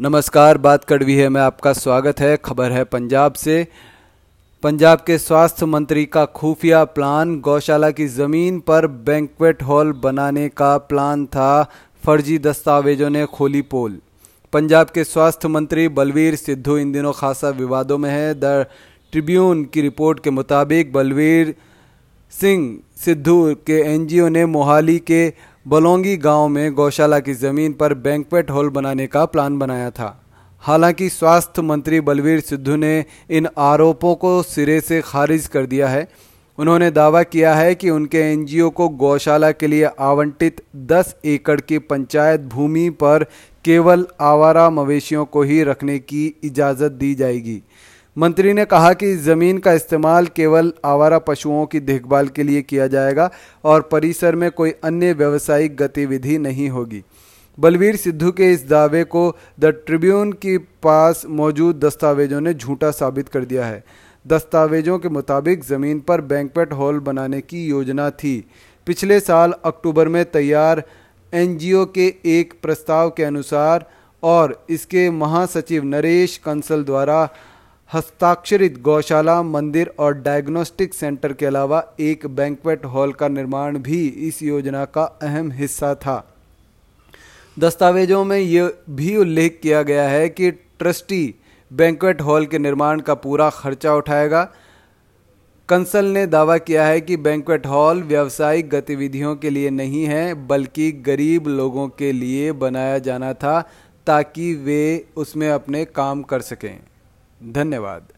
नमस्कार, बात कड़वी है, मैं आपका स्वागत है। खबर है पंजाब से। पंजाब के स्वास्थ्य मंत्री का खुफिया प्लान, गौशाला की ज़मीन पर बैंकवेट हॉल बनाने का प्लान था। फर्जी दस्तावेजों ने खोली पोल। पंजाब के स्वास्थ्य मंत्री बलवीर सिद्धू इन दिनों खासा विवादों में है। द ट्रिब्यून की रिपोर्ट के मुताबिक बलवीर सिंह सिद्धू के एनजीओ ने मोहाली के बलौंगी गाँव में गौशाला की ज़मीन पर बैंकवेट हॉल बनाने का प्लान बनाया था। हालाँकि स्वास्थ्य मंत्री बलवीर सिद्धू ने इन आरोपों को सिरे से खारिज कर दिया है। उन्होंने दावा किया है कि उनके एनजीओ को गौशाला के लिए आवंटित 10 एकड़ की पंचायत भूमि पर केवल आवारा मवेशियों को ही रखने की इजाज़त दी जाएगी। मंत्री ने कहा कि ज़मीन का इस्तेमाल केवल आवारा पशुओं की देखभाल के लिए किया जाएगा और परिसर में कोई अन्य व्यवसायिक गतिविधि नहीं होगी। बलवीर सिद्धू के इस दावे को द ट्रिब्यून के पास मौजूद दस्तावेजों ने झूठा साबित कर दिया है। दस्तावेजों के मुताबिक ज़मीन पर बैंकवेट हॉल बनाने की योजना थी। पिछले साल अक्टूबर में तैयार एनजीओ के एक प्रस्ताव के अनुसार और इसके महासचिव नरेश कंसल द्वारा हस्ताक्षरित गौशाला, मंदिर और डायग्नोस्टिक सेंटर के अलावा एक बैंकवेट हॉल का निर्माण भी इस योजना का अहम हिस्सा था। दस्तावेजों में ये भी उल्लेख किया गया है कि ट्रस्टी बैंकवेट हॉल के निर्माण का पूरा खर्चा उठाएगा। कंसल ने दावा किया है कि बैंकवेट हॉल व्यावसायिक गतिविधियों के लिए नहीं है, बल्कि गरीब लोगों के लिए बनाया जाना था ताकि वे उसमें अपने काम कर सकें। धन्यवाद।